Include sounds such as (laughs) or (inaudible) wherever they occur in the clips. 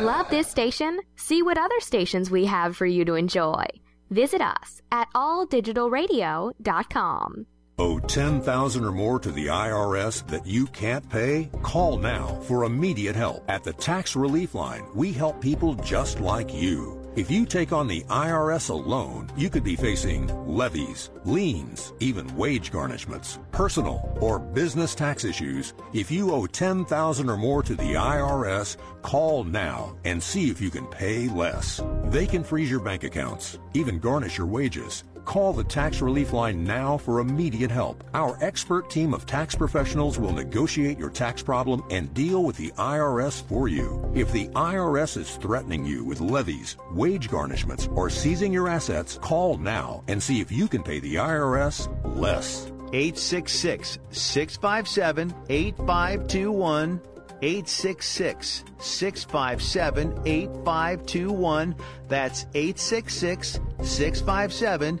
Love this station? See what other stations we have for you to enjoy. Visit us at alldigitalradio.com. Owe 10000 or more to the IRS that you can't pay? Call now for immediate help. At the Tax Relief Line, we help people just like you. If you take on the IRS alone, you could be facing levies, liens, even wage garnishments, personal or business tax issues. If you owe 10000 or more to the IRS, call now and see if you can pay less. They can freeze your bank accounts, even garnish your wages. Call the Tax Relief Line now for immediate help. Our expert team of tax professionals will negotiate your tax problem and deal with the IRS for you. If the IRS is threatening you with levies, wage garnishments, or seizing your assets, call now and see if you can pay the IRS less. 866 657 8521. 866 657 8521. That's 866 657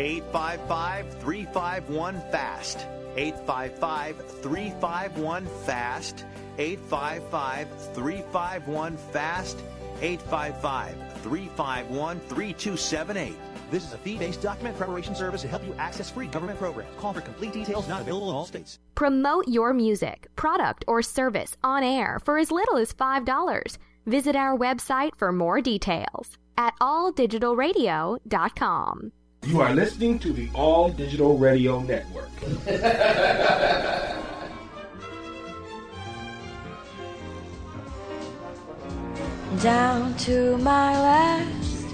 855 351 FAST. 855 351 FAST. 855 351 FAST. 855 351 3278. This is a fee based document preparation service to help you access free government programs. Call for complete details, not available in all states. Promote your music, product, or service on air for as little as $5. Visit our website for more details at alldigitalradio.com. You are listening to the All Digital Radio Network. (laughs) Down to my last,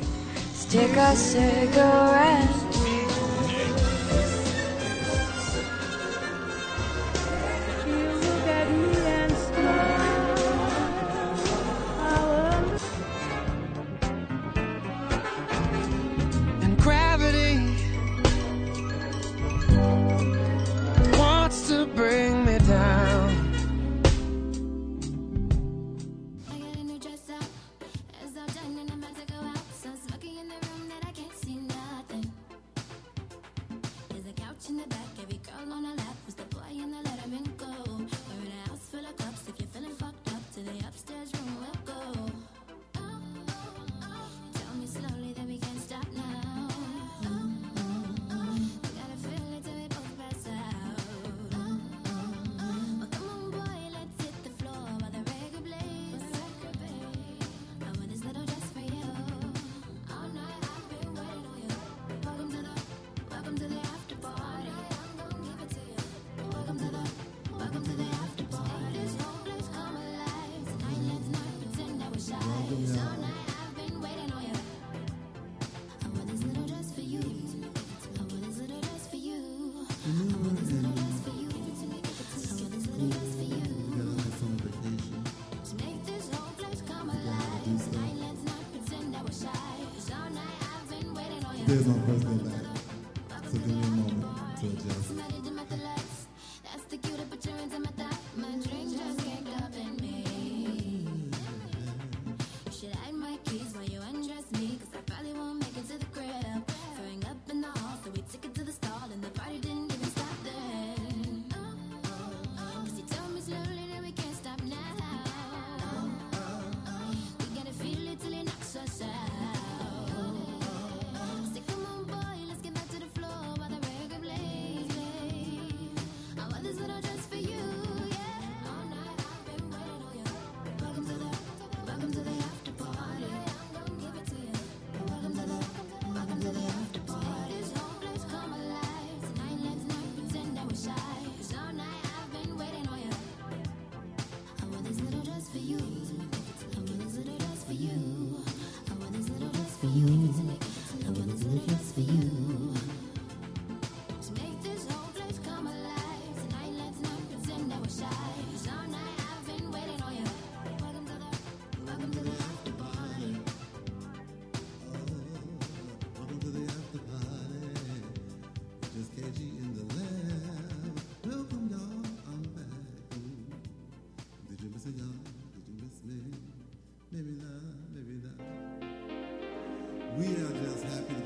stick a cigarette. There's my birthday We are just happy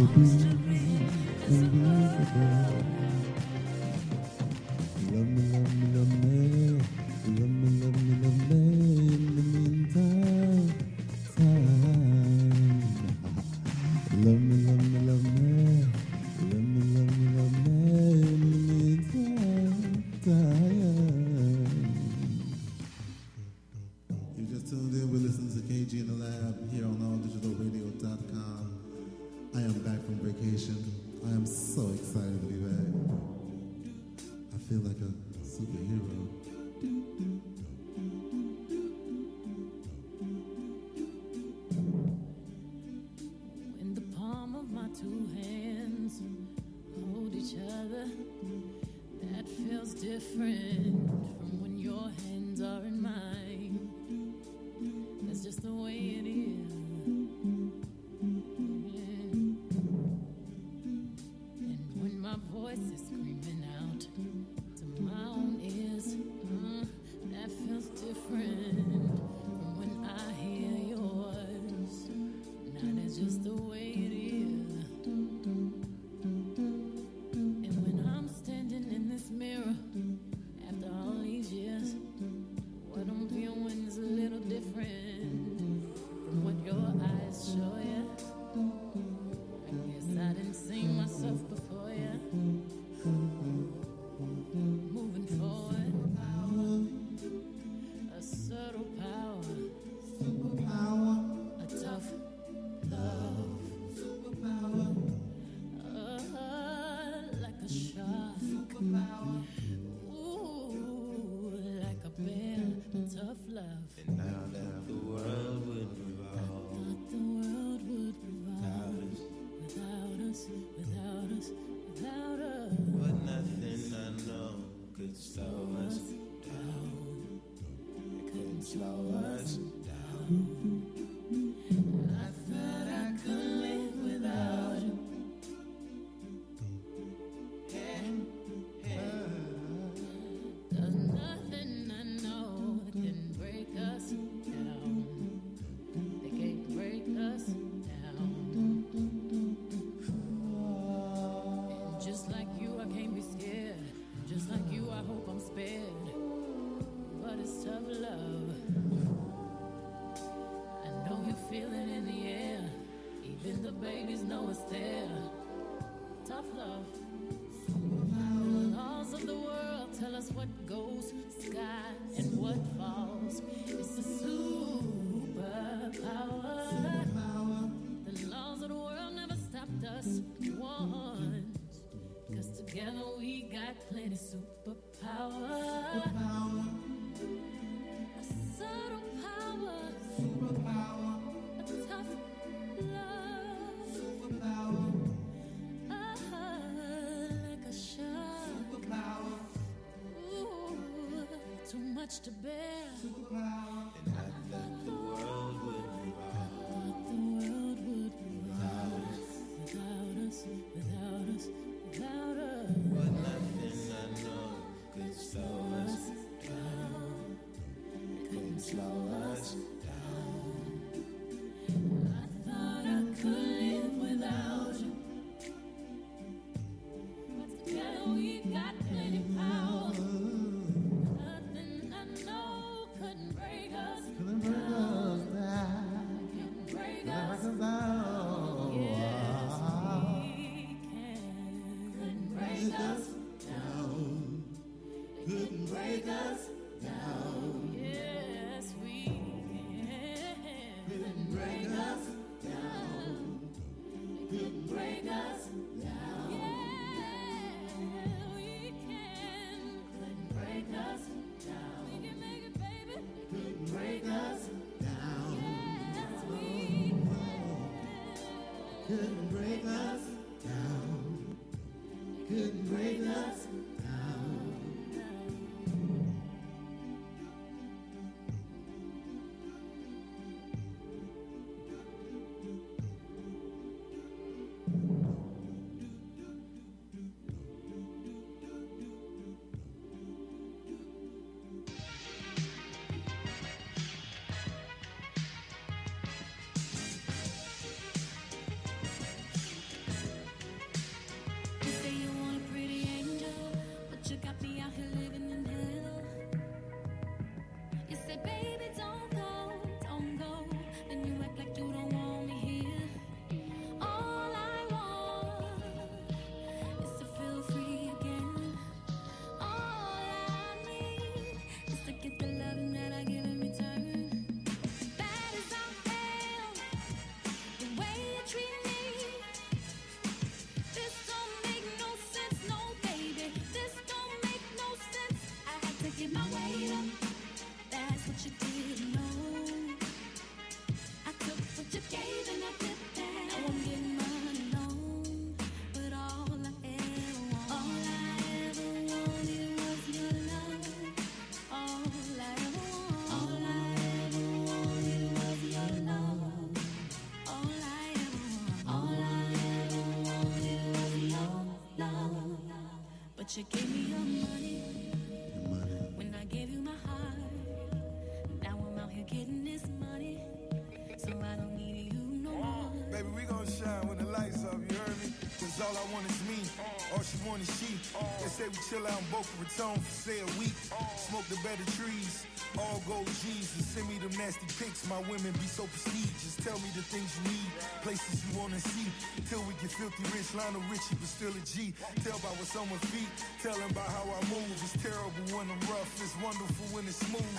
To be to be. But you gave me your money, your money. when I gave you my heart. Now I'm out here getting this money, so I don't need you no more. Baby, we gonna shine when the lights up, you heard me? Cause all I want is me, all she want is she. They say we chill out in Boca Raton for say a week. Smoke the better trees, all gold G's and send me the nasty pics. My women be so prestigious. Tell me the things you need, places you wanna see. Till we get filthy rich, Lionel Richie, but still a G. Tell by what's on my feet, tell them by how I move. It's terrible when I'm rough, it's wonderful when it's smooth.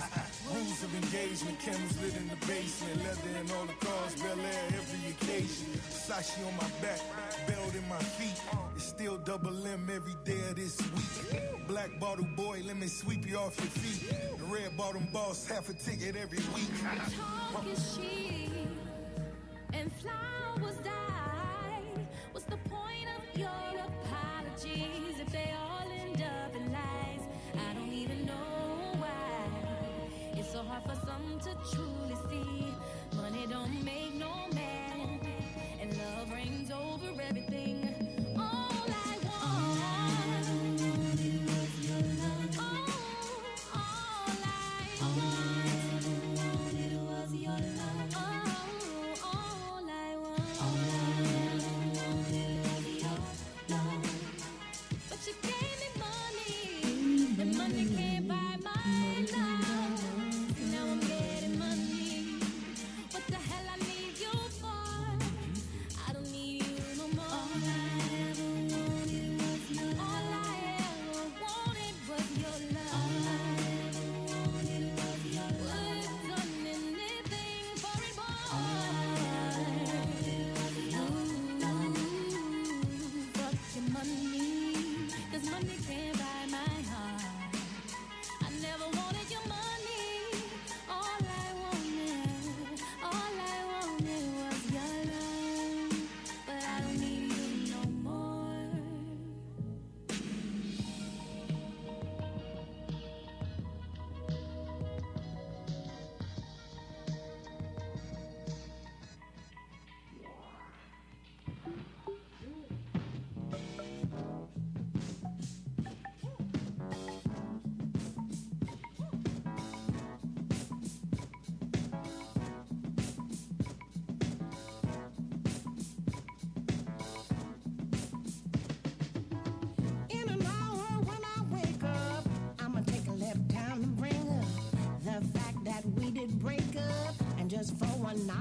Rules of engagement, candles lit in the basement, leather in all the cars, Bel Air every occasion. Sashi on my back, belt in my feet. It's still double M every day of this week. Black bottle boy, let me sweep you off your feet. The red bottom boss, half a ticket every week. Talk is cheap and flowers die.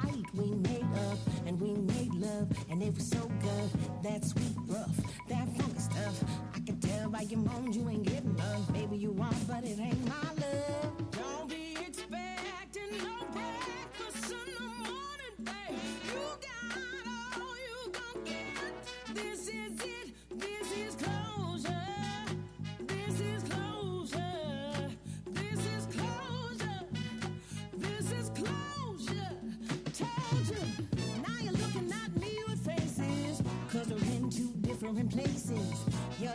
night we made up and we made love and it was so good. That's sweet.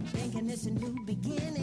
thinking it's a new beginning.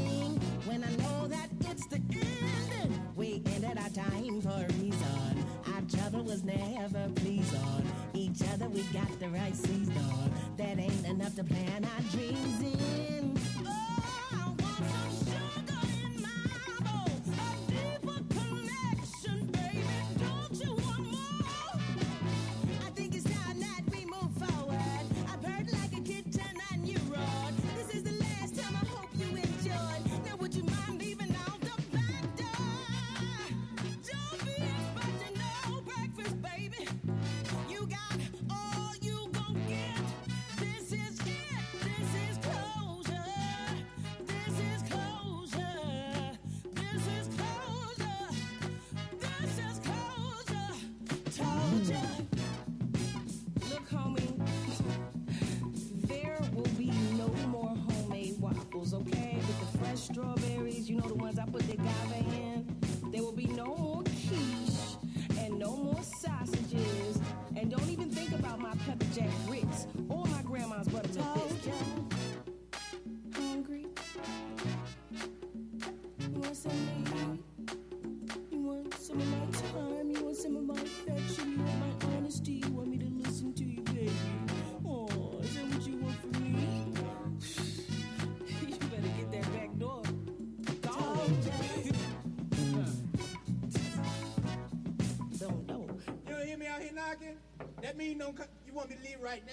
You want me to leave right now?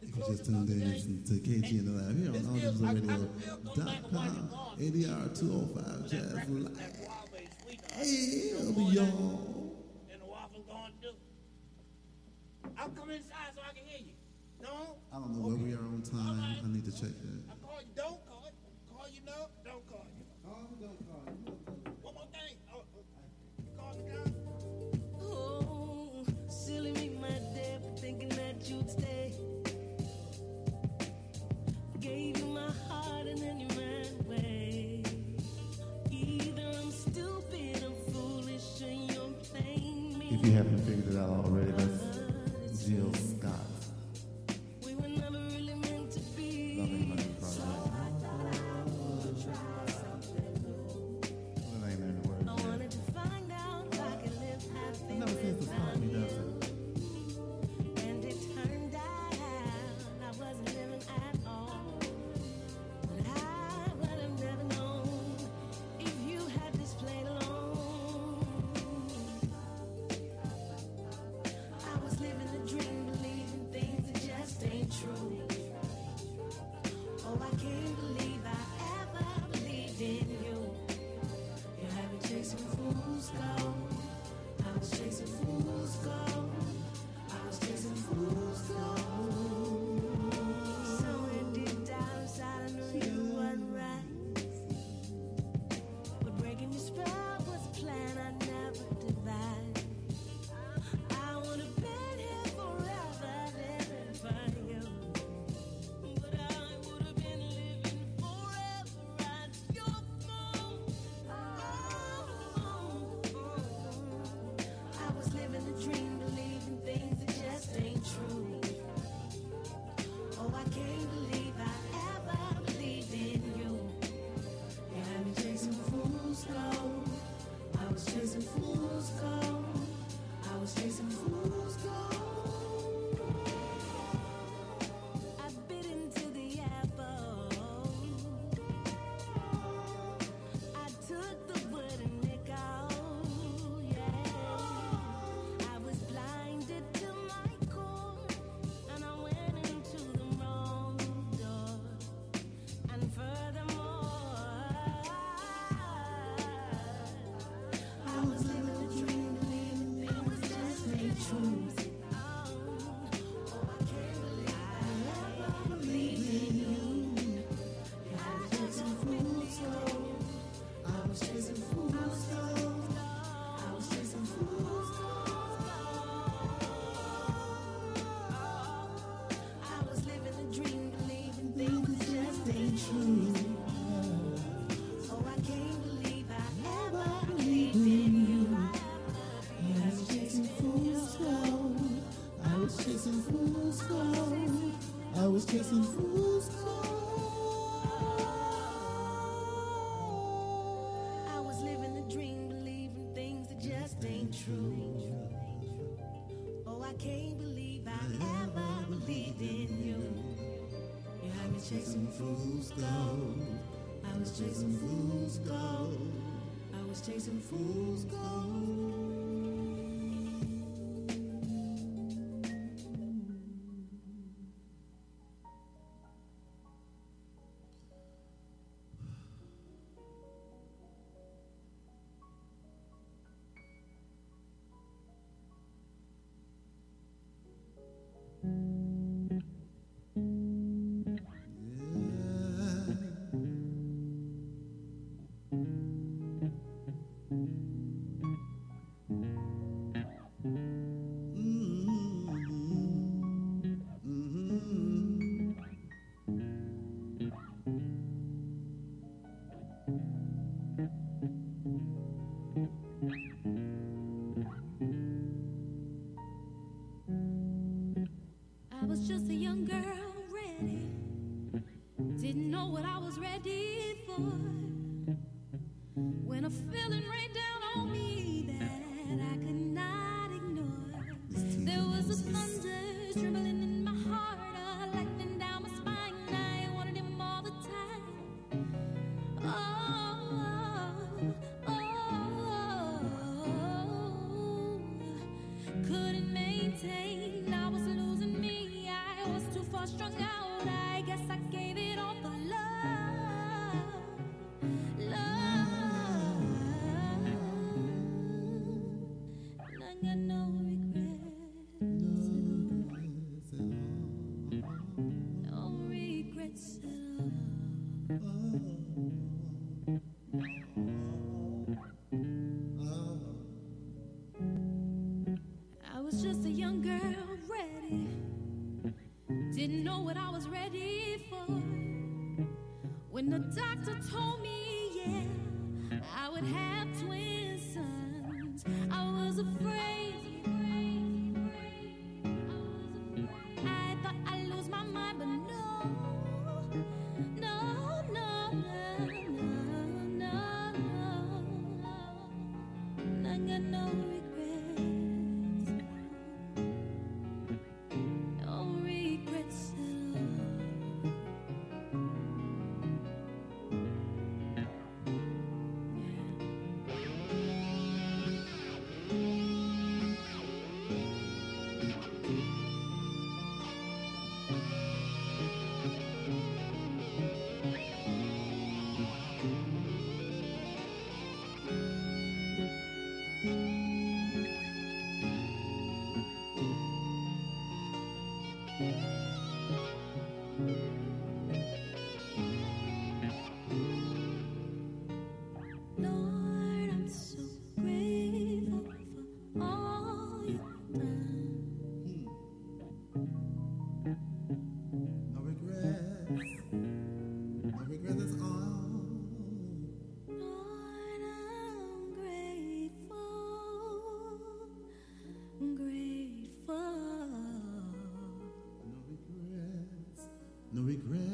You can just tune in to KG In The Lab here on All Digital Radio.com. ADR 205 Jazz Live. Hey, y'all. I'll come inside so I can hear you. No? I don't know okay. where we are on time. I need to check that. already. been fool's gold. I was living dream, believing things that just ain't true. Oh, I can't believe I ever believed in you. You had me chasing fool's gold. I was chasing fool's gold. I was chasing fool's gold. ready for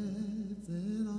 breath and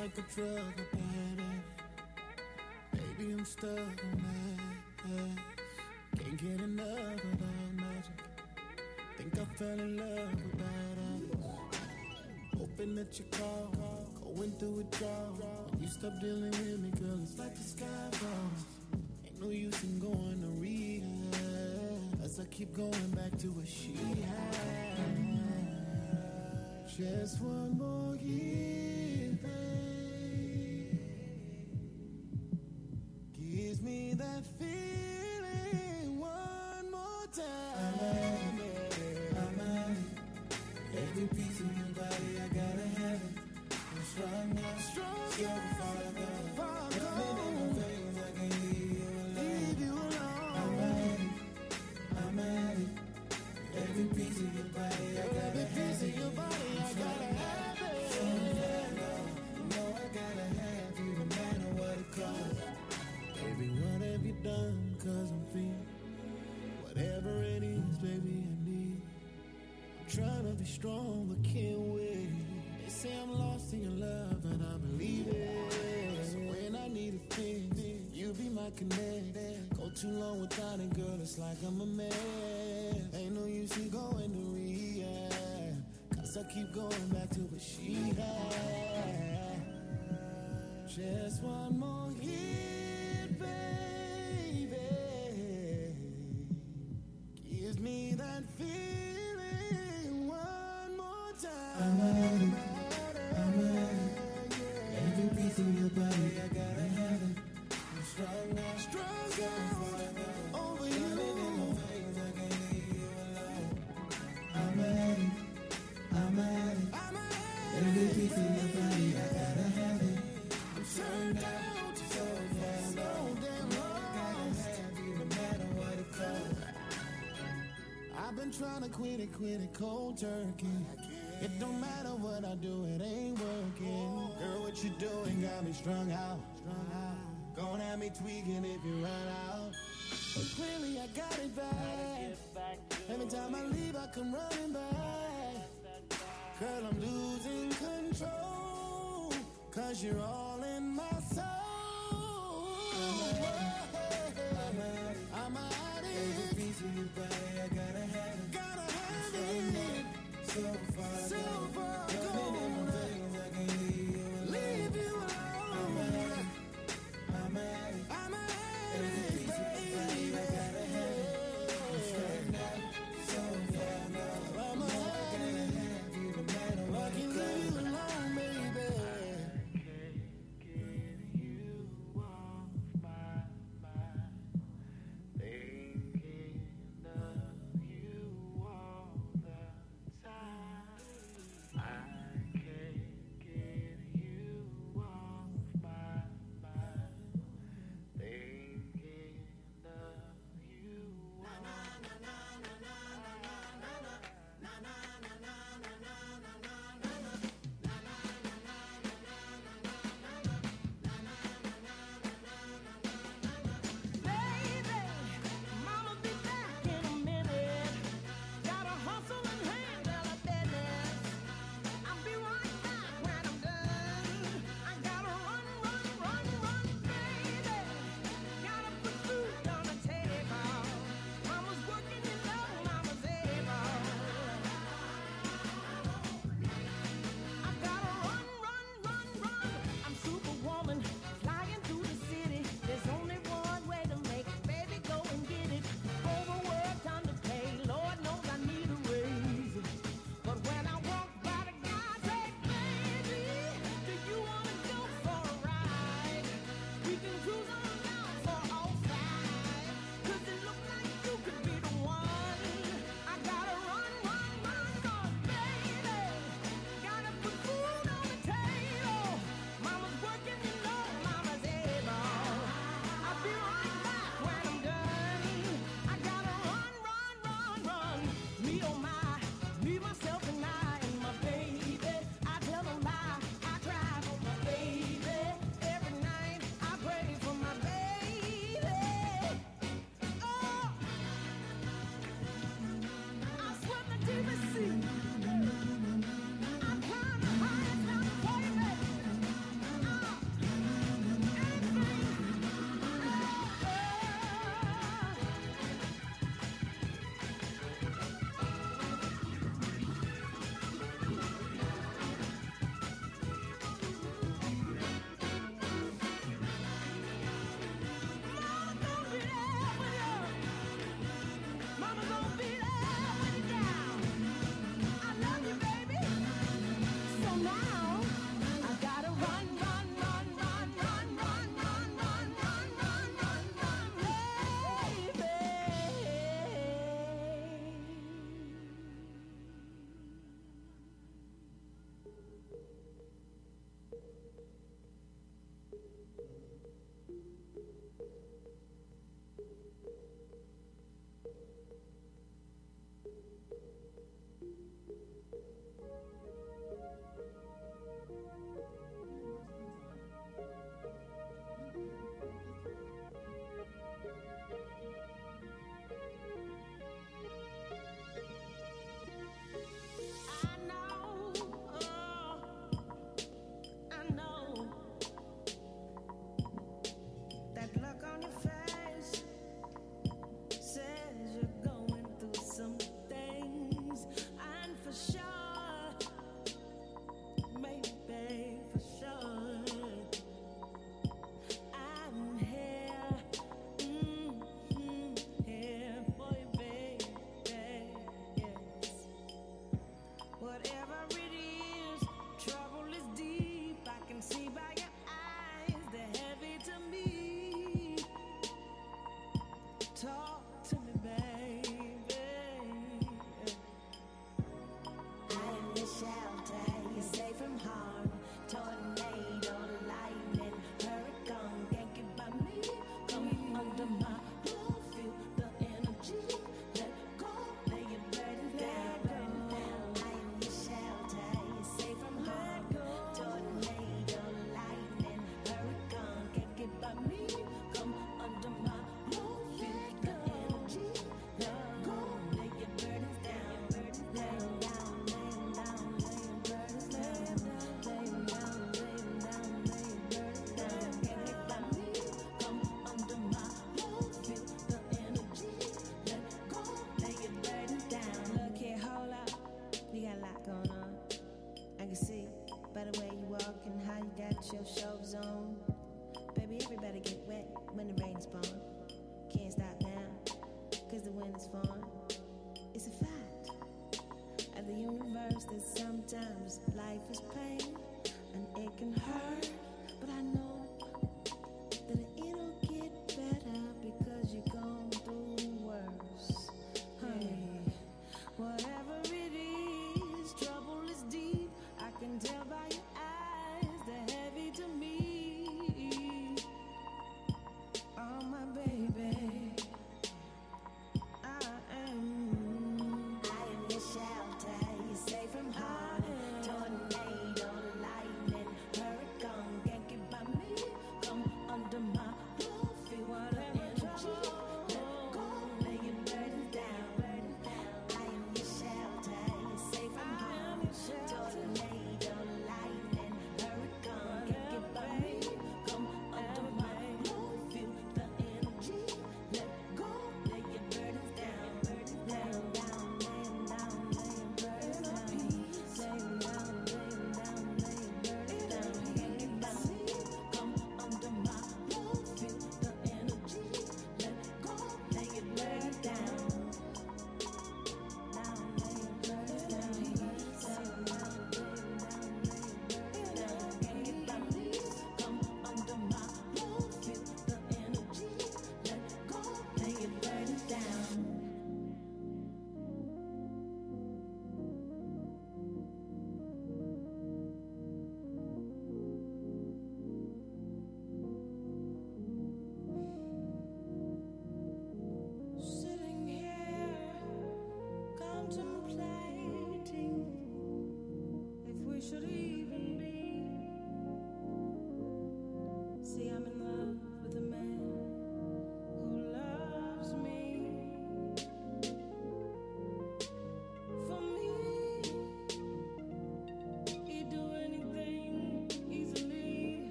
like a drug addict, better. Baby, I'm stuck in that. Can't get enough of that magic. Think I fell in love with badass. Hoping that you call. Going through a drought. When you stop dealing with me, girl, it's like the sky falls. Ain't no use in going to rehab. As I keep going back to what she had. Just one more year. be strong, but can't wait. They say I'm lost in your love, and I believe it. So when I need a thing, you be my connect. Go too long without it, girl, it's like I'm a man. Ain't no use in going to rehab, cause I keep going back. Quit it, quit it cold turkey. It don't matter what I do, it ain't working. Girl, what you doing got me strung out. Gonna have me tweaking if you run out. But clearly I got it back. Every time I leave, I come running back. Girl, I'm losing control. Cause you're all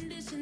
condition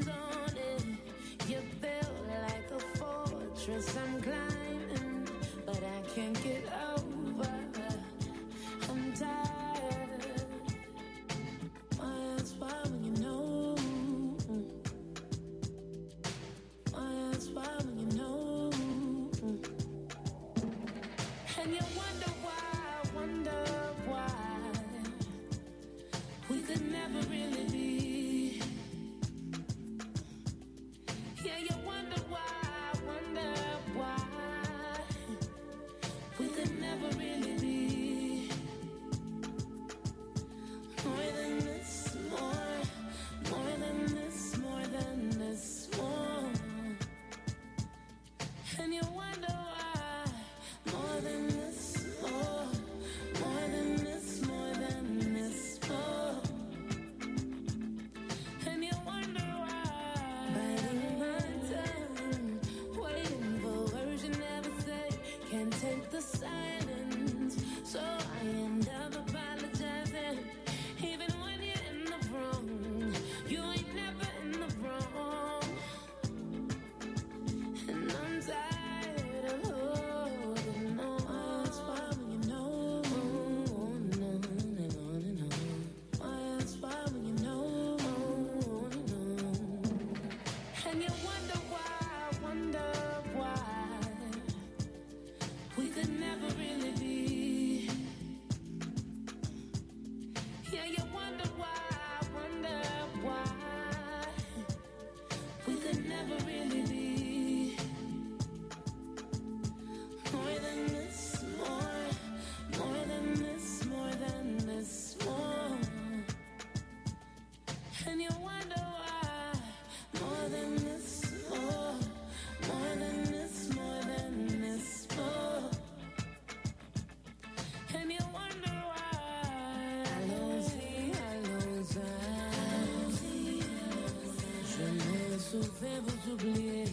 vous oublier.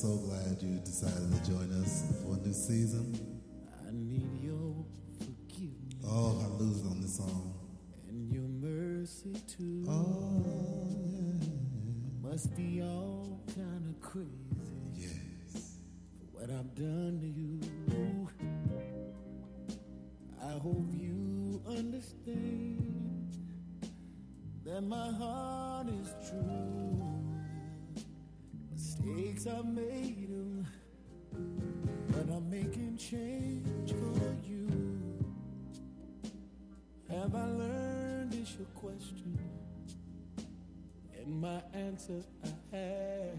so glad you decided to join us for a new season. I need your forgiveness. Oh, I lose on this song. And your mercy too. Oh, yeah. Must be all kind of crazy. Yes. For what I've done to you. I hope you understand that my heart is true mistakes I made them, but I'm making change for you. Have I learned is your question, and my answer I have.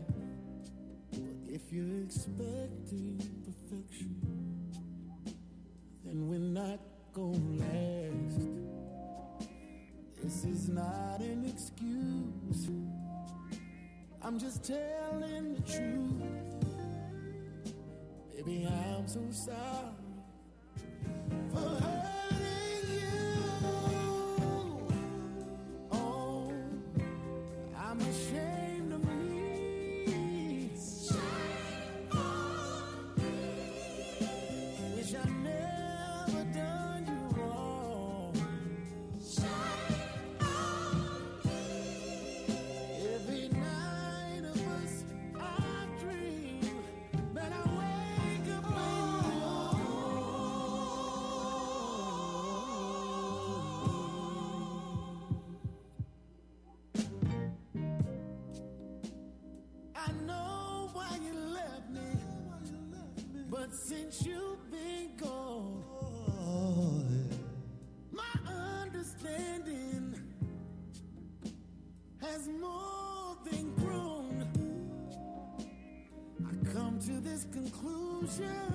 But if you're expecting perfection, then we're not gonna last. This is not an excuse. I'm just telling the truth. Baby, I'm so sorry for her. closure.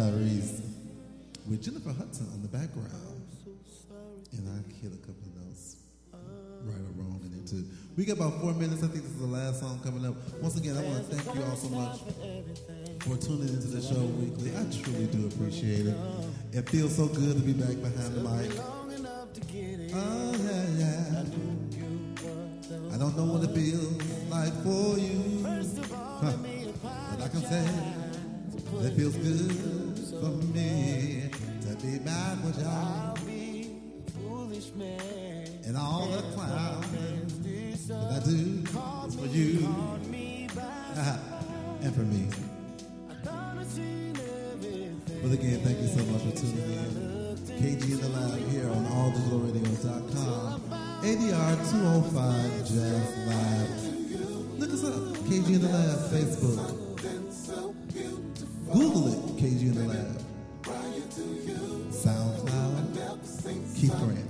Tyrese with Jennifer Hudson on the background. And I hit a couple of notes right or wrong in there too. We got about four minutes. I think this is the last song coming up. Once again, I want to thank you all so much for tuning into the show weekly. I truly do appreciate it. It feels so good to be back behind the mic. Google it, KG in the Lab. SoundCloud. Keep Grant.